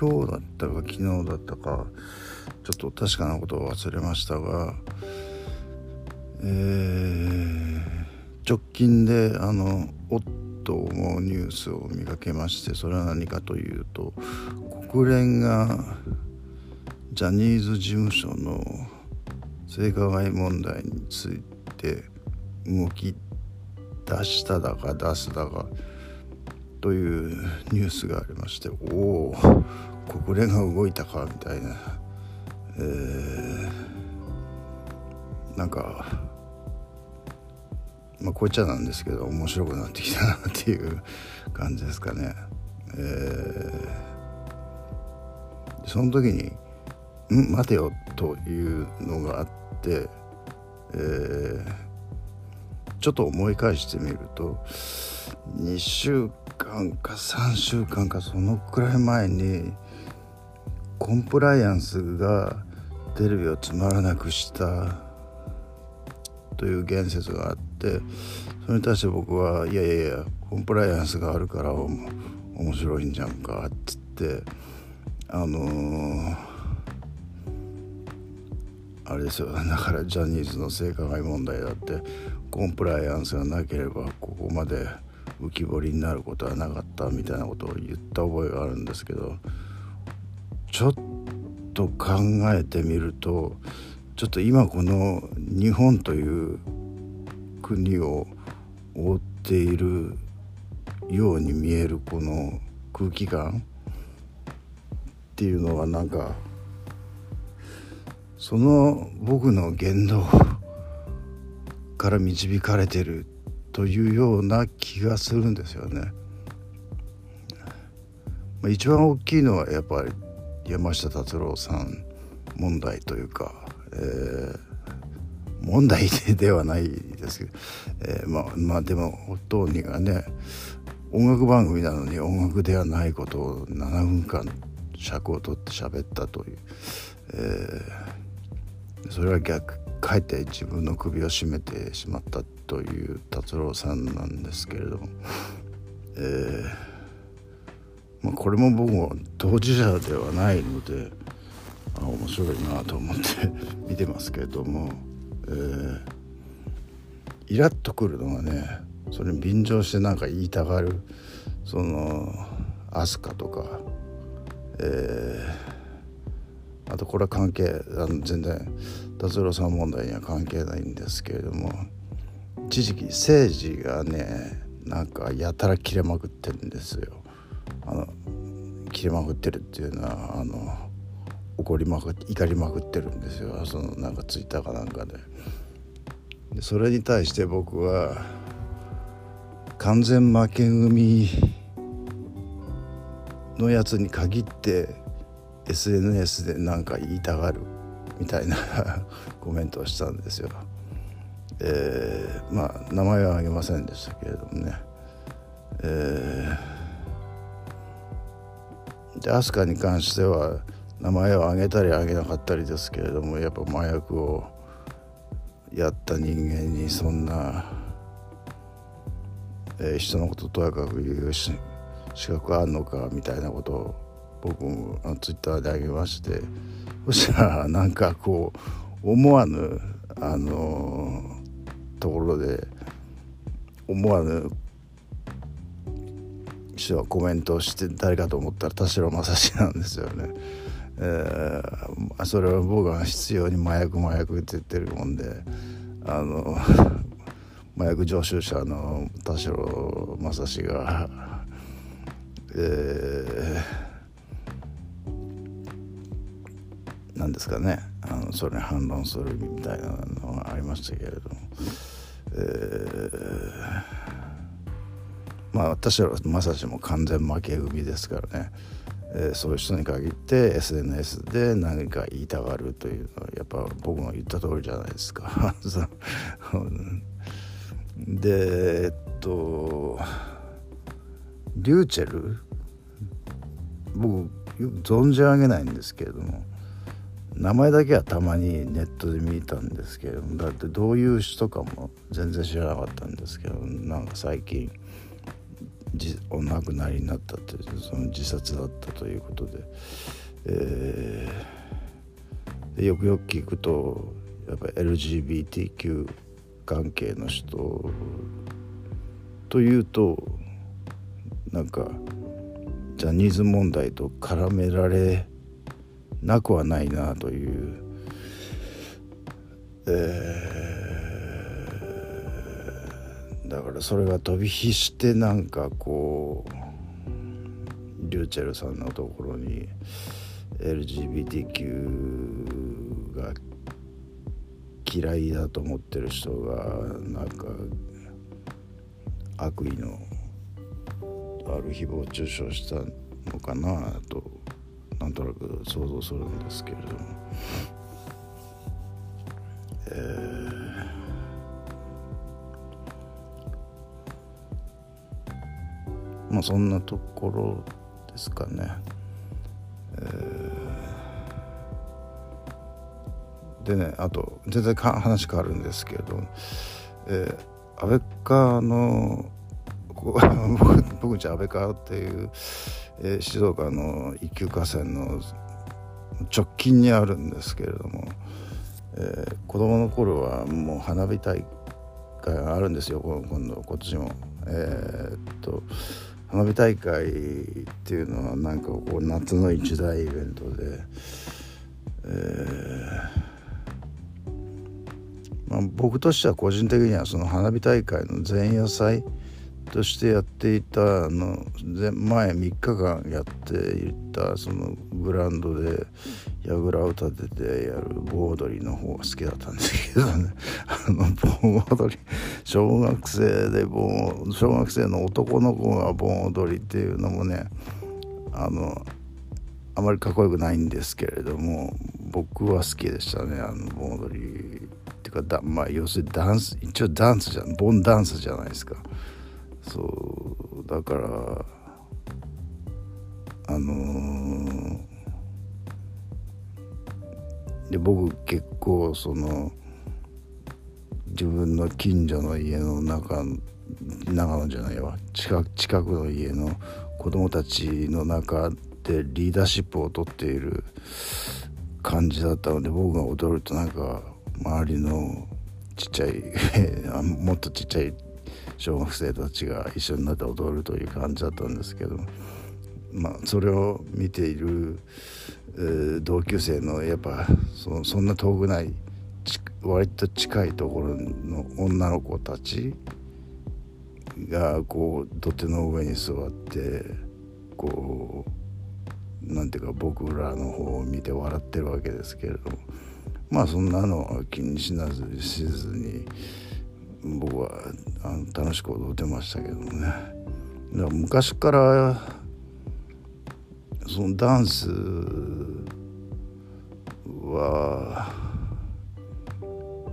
今日だったか昨日だったかちょっと確かなことを忘れましたが、えー、直近であのおっと思うニュースを見かけましてそれは何かというと国連がジャニーズ事務所の性加害問題について動き出しただか出すだかというニュースがありましておお国連が動いたかみたいな、えー、なんかまあこいつゃなんですけど面白くなってきたなっていう感じですかね。えー、その時に「ん？待てよ」というのがあって、えー、ちょっと思い返してみると2週間か3週間かそのくらい前にコンプライアンスがテレビをつまらなくしたという言説があってそれに対して僕はいやいやいやコンプライアンスがあるから面白いんじゃんかっつってあのー、あれですよ。だからジャニーズの性加害問題だってコンプライアンスがなければここまで浮き彫りになることはなかったみたいなことを言った覚えがあるんですけどちょっと考えてみるとちょっと今この日本という国を覆っているように見えるこの空気感っていうのはなんかその僕の言動から導かれてるというような気がするんですよね。まあ、一番大きいのはやっぱり山下達郎さん問題というか、えー、問題ではないですけど、えー、まあまあでも当人がね音楽番組なのに音楽ではないことを7分間尺を取って喋ったという、えー、それは逆かえって自分の首を絞めてしまったという達郎さんなんですけれども、えーまあ、これも僕も当事者ではないのであ面白いなと思って 見てますけれども、えー、イラッとくるのがねそれに便乗してなんか言いたがるその飛鳥とか、えー、あとこれは関係あの全然達郎さん問題には関係ないんですけれども一時期政治がねなんかやたら切れまくってるんですよ。あの切れまくってるっていうのはあの怒りまくって怒りまくってるんですよそのなんかツイッターかなんかで。でそれに対して僕は完全負け組のやつに限って SNS で何か言いたがるみたいな コメントをしたんですよ。えー、まあ名前は挙げませんでしたけれどもね。えー、で飛鳥に関しては名前を挙げたり挙げなかったりですけれどもやっぱ麻薬をやった人間にそんな、えー、人のこととやかく言うし資格あんのかみたいなことを僕もあツイッターであげましてそしたらなんかこう思わぬあのところで思わぬ人はコメントをして誰かと思ったら田代正史なんですよね。えー、それは僕が必要に麻薬麻薬って言ってるもんであの麻薬常習者の田代正史が、えー、なんですかね。あのそれに反論するみたいなのがありましたけれども、えー、まあ私は正史も完全負け組ですからね。えー、そういう人に限って SNS で何か言いたがるというのはやっぱ僕の言った通りじゃないですか。でえっとリューチェル？僕存じ上げないんですけれども。名前だけはたまにネットで見たんですけどだってどういう人かも全然知らなかったんですけどなんか最近お亡くなりになったというその自殺だったということで、えー、よくよく聞くとやっぱ LGBTQ 関係の人というとなんかジャニーズ問題と絡められなくはないなという、えー、だからそれが飛び火してなんかこうリューチェルさんのところに LGBTQ が嫌いだと思ってる人がなんか悪意のある誹謗中傷したのかなとなんとなく想像するんですけれども、えー、まあそんなところですかね。えー、でねあと全然か話変わるんですけれど、えー、安倍川の 僕僕んち安倍川っていう、えー、静岡の一級河川の直近にあるんですけれども、えー、子供の頃はもう花火大会があるんですよ今度今年も。えー、っと花火大会っていうのはなんかこう夏の一大イベントで、えーまあ、僕としては個人的にはその花火大会の前夜祭としてやっていたあの前3日間やっていたそのグラウンドで櫓を立ててやる盆踊りの方が好きだったんですけどね あの盆踊り小学生で盆小学生の男の子が盆踊りっていうのもねあのあまりかっこよくないんですけれども僕は好きでしたねあの盆踊りっていうかだまあ要するにダンス一応ダンスじゃん盆ダンスじゃないですか。そうだからあのー、で僕結構その自分の近所の家の中長野じゃないわ近近くの家の子供たちの中でリーダーシップをとっている感じだったので僕が踊るとなんか周りのちっちゃい もっとちっちゃい小学生たちが一緒になって踊るという感じだったんですけど、まあ、それを見ている、えー、同級生のやっぱそそんな遠くない割と近いところの女の子たちがこう土手の上に座ってこうなんていうか僕らの方を見て笑ってるわけですけれどもまあそんなのは気にしなずしずに。僕はあの楽しく踊ってましたけどね。だから昔からそのダンスは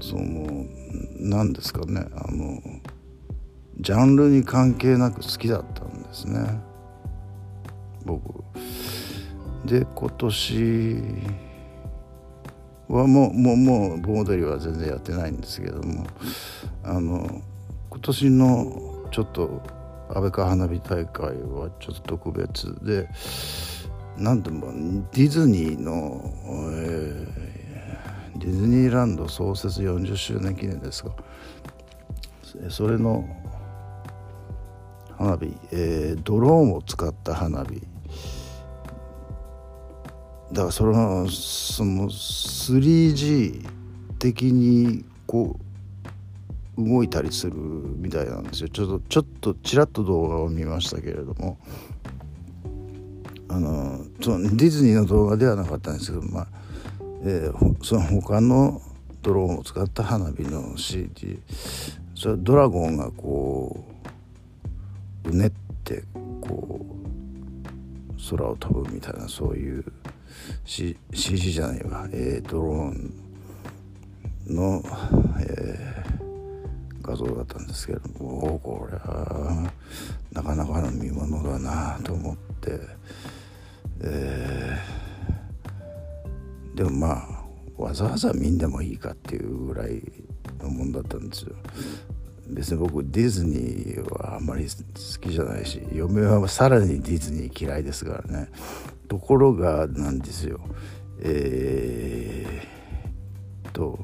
その何ですかねあのジャンルに関係なく好きだったんですね。僕。で今年はもうもうもう盆踊りは全然やってないんですけどもあの今年のちょっと安倍川花火大会はちょっと特別で何でもディズニーの、えー、ディズニーランド創設40周年記念ですがそれの花火、えー、ドローンを使った花火だからそのその 3G 的にこう動いたりするみたいなんですよ。ちょっとちょっとちらっと動画を見ましたけれども。あのそのディズニーの動画ではなかったんですけどまあ、えー、その他のドローンを使った花火の CG それドラゴンがこううねってこう空を飛ぶみたいなそういう C CG じゃないわ、えー、ドローンの、えー、画像だったんですけれども。これはなかなかの見ものだなと思って、えー、でもまあわざわざ見んでもいいかっていうぐらいのもんだったんですよ。別に僕ディズニーはあんまり好きじゃないし嫁はさらにディズニー嫌いですからね。ところがなんですよ。えー、と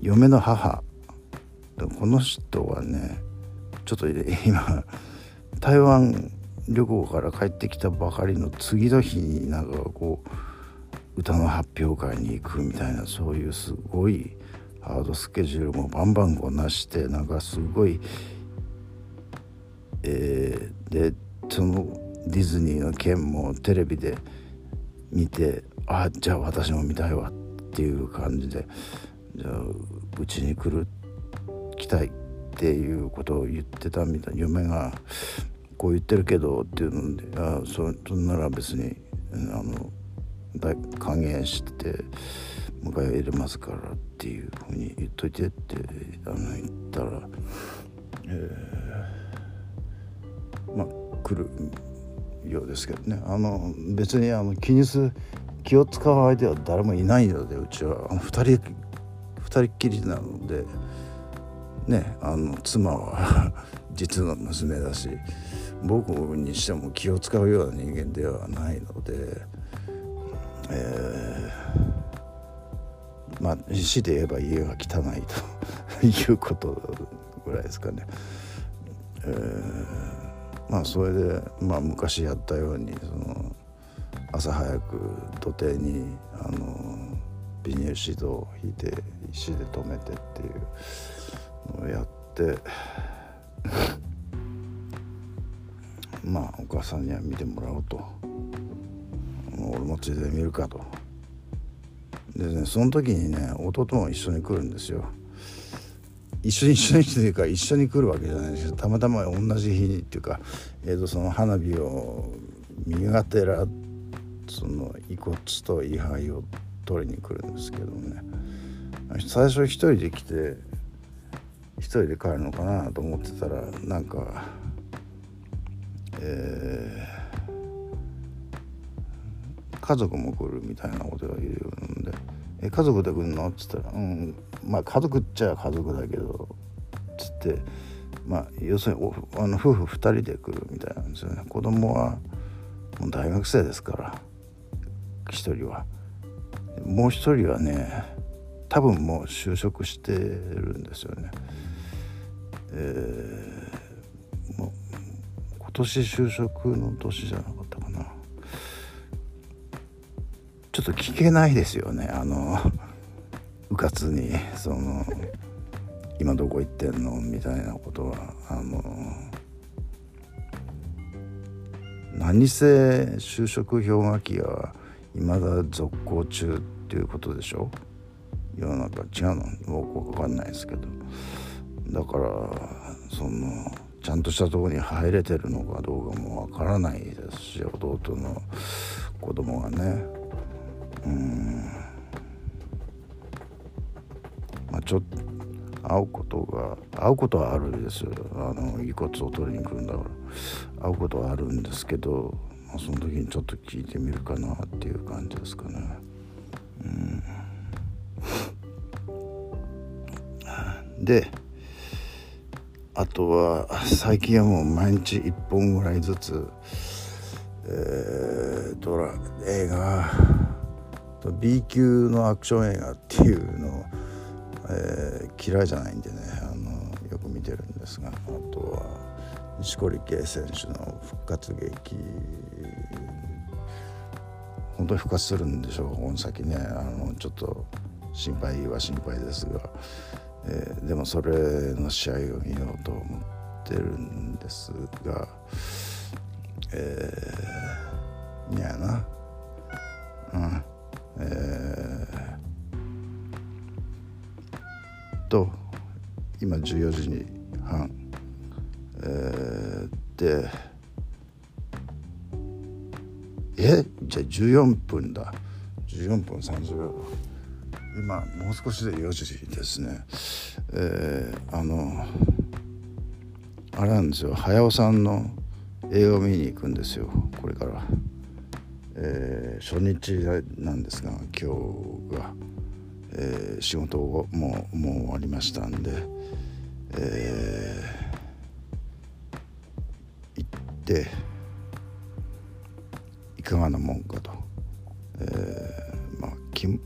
嫁の母。この人はねちょっと今台湾旅行から帰ってきたばかりの次の日になんかこう歌の発表会に行くみたいなそういうすごいハードスケジュールもバンバンこなしてなんかすごいえー、でそのディズニーの件もテレビで見てあじゃあ私も見たいわっていう感じでじゃあうちに来る来たいっていうことを言ってたみたい嫁がこう言ってるけどっていうのであそそんなら別にあの歓迎して迎え入れますからっていうふうに言っといてってあの言ったら、えー、来るようですけどねあの別にあの気にする気を使う相手は誰もいないのでうちは2人2人っきりなのでねあの妻は 実の娘だし僕にしても気を使うような人間ではないので、えー、まあ死で言えば家が汚いと いうことぐらいですかね。えー、まあそれで、まあ、昔やったようにその朝早く土手にあのビニールシートを引いて石で留めてっていうのをやって まあお母さんには見てもらおうと。俺もついで見るかと。でねその時にね弟も一緒に来るんですよ。一緒に一緒にっていうか一緒に来るわけじゃないですけどたまたま同じ日にっていうか、えー、とその花火を身がてらその遺骨と位牌を取りに来るんですけどね。最初一人で来て一人で帰るのかなと思ってたらなんかえー、家族も来るみたいなことが言うんで「え家族で来るの?」っつったら「うんまあ家族っちゃ家族だけど」つってまあ要するにあの夫婦2人で来るみたいなんですよね子供はもう大学生ですから1人はもう1人はね多分もう就職してるんですよね。えー年就職の年じゃなちょっと聞けないですよね。あのうかつにその今どこ行ってんの？みたいなことは。あの何せ就職氷河期はいまだ続行中っていうことでしょ？世の中違うの？僕分かんないですけど。だからそのちゃんとしたとこに入れてるのかどうかもわからないですし弟の子供がね。うん。まあちょっと会うことが会うことはあるんですあの遺骨を取りに来るんだから。会うことはあるんですけど、まあ、その時にちょっと聞いてみるかなっていう感じですかね。うん。であとは最近はもう毎日1本ぐらいずつ、えー、ドラ映画 B 級のアクション映画っていうのを、えー、嫌いじゃないんでねあのよく見てるんですがあとは錦織圭選手の復活劇本当に復活するんでしょうこの先ねあのちょっと心配は心配ですが。えー、でもそれの試合を見ようと思ってるんですがえー、にやなと今14時に半。えー、でえ？じゃあ14分だ。14分30秒。今もう少しで4時ですね。えー、あのあれなんですよ。早尾さんの映画を見に行くんですよ。これから、えー、初日なんですが今日が、えー、仕事ももう終わりましたんで、えー、行っていかがなもんかと、えー、まあキム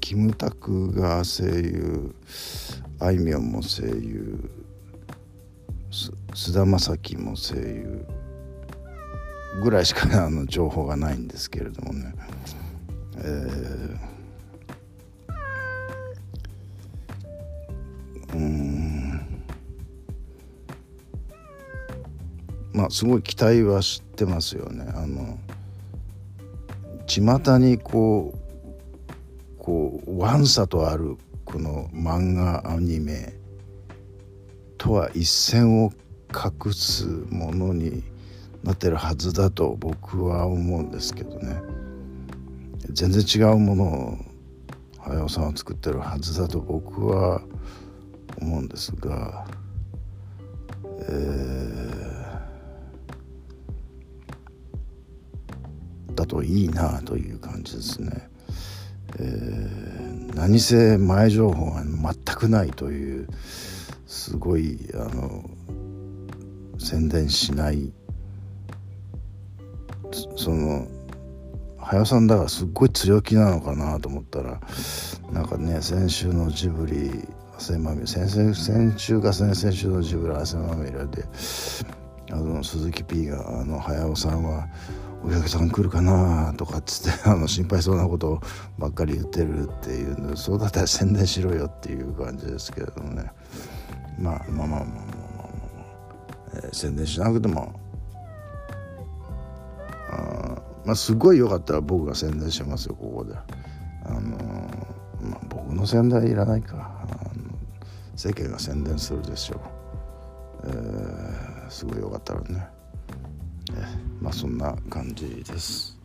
キムタクが声優あいみょんも声優菅田将暉も声優ぐらいしかあの情報がないんですけれどもね、えー、あすごい期待はしてますよね。あの巷にこうこうワンサとあるこの漫画アニメとは一線を隠すものになってるはずだと僕は思うんですけどね全然違うものを早尾さんは作ってるはずだと僕は思うんですが、えー、だといいなという感じですね。えー、何せ前情報が全くないというすごいあの宣伝しないその早さんだからすっごい強気なのかなと思ったらなんかね先週のジブリ汗まみれ先先週か先々週のジブリ汗まみれであの鈴木 P があの早尾さんはお客さん来るかな？とかっつって あの心配そうなことばっかり言ってるっていうのそうだったら宣伝しろよっていう感じですけれどもね。まあまあまあまあまあまあ、まあえー、宣伝しなくてもあまあすごいよかったら僕が宣伝しますよここで。あのまあ僕の宣伝いらないか。世間が宣伝するでしょう、えー、すごいよかったらね。まあそんな感じです。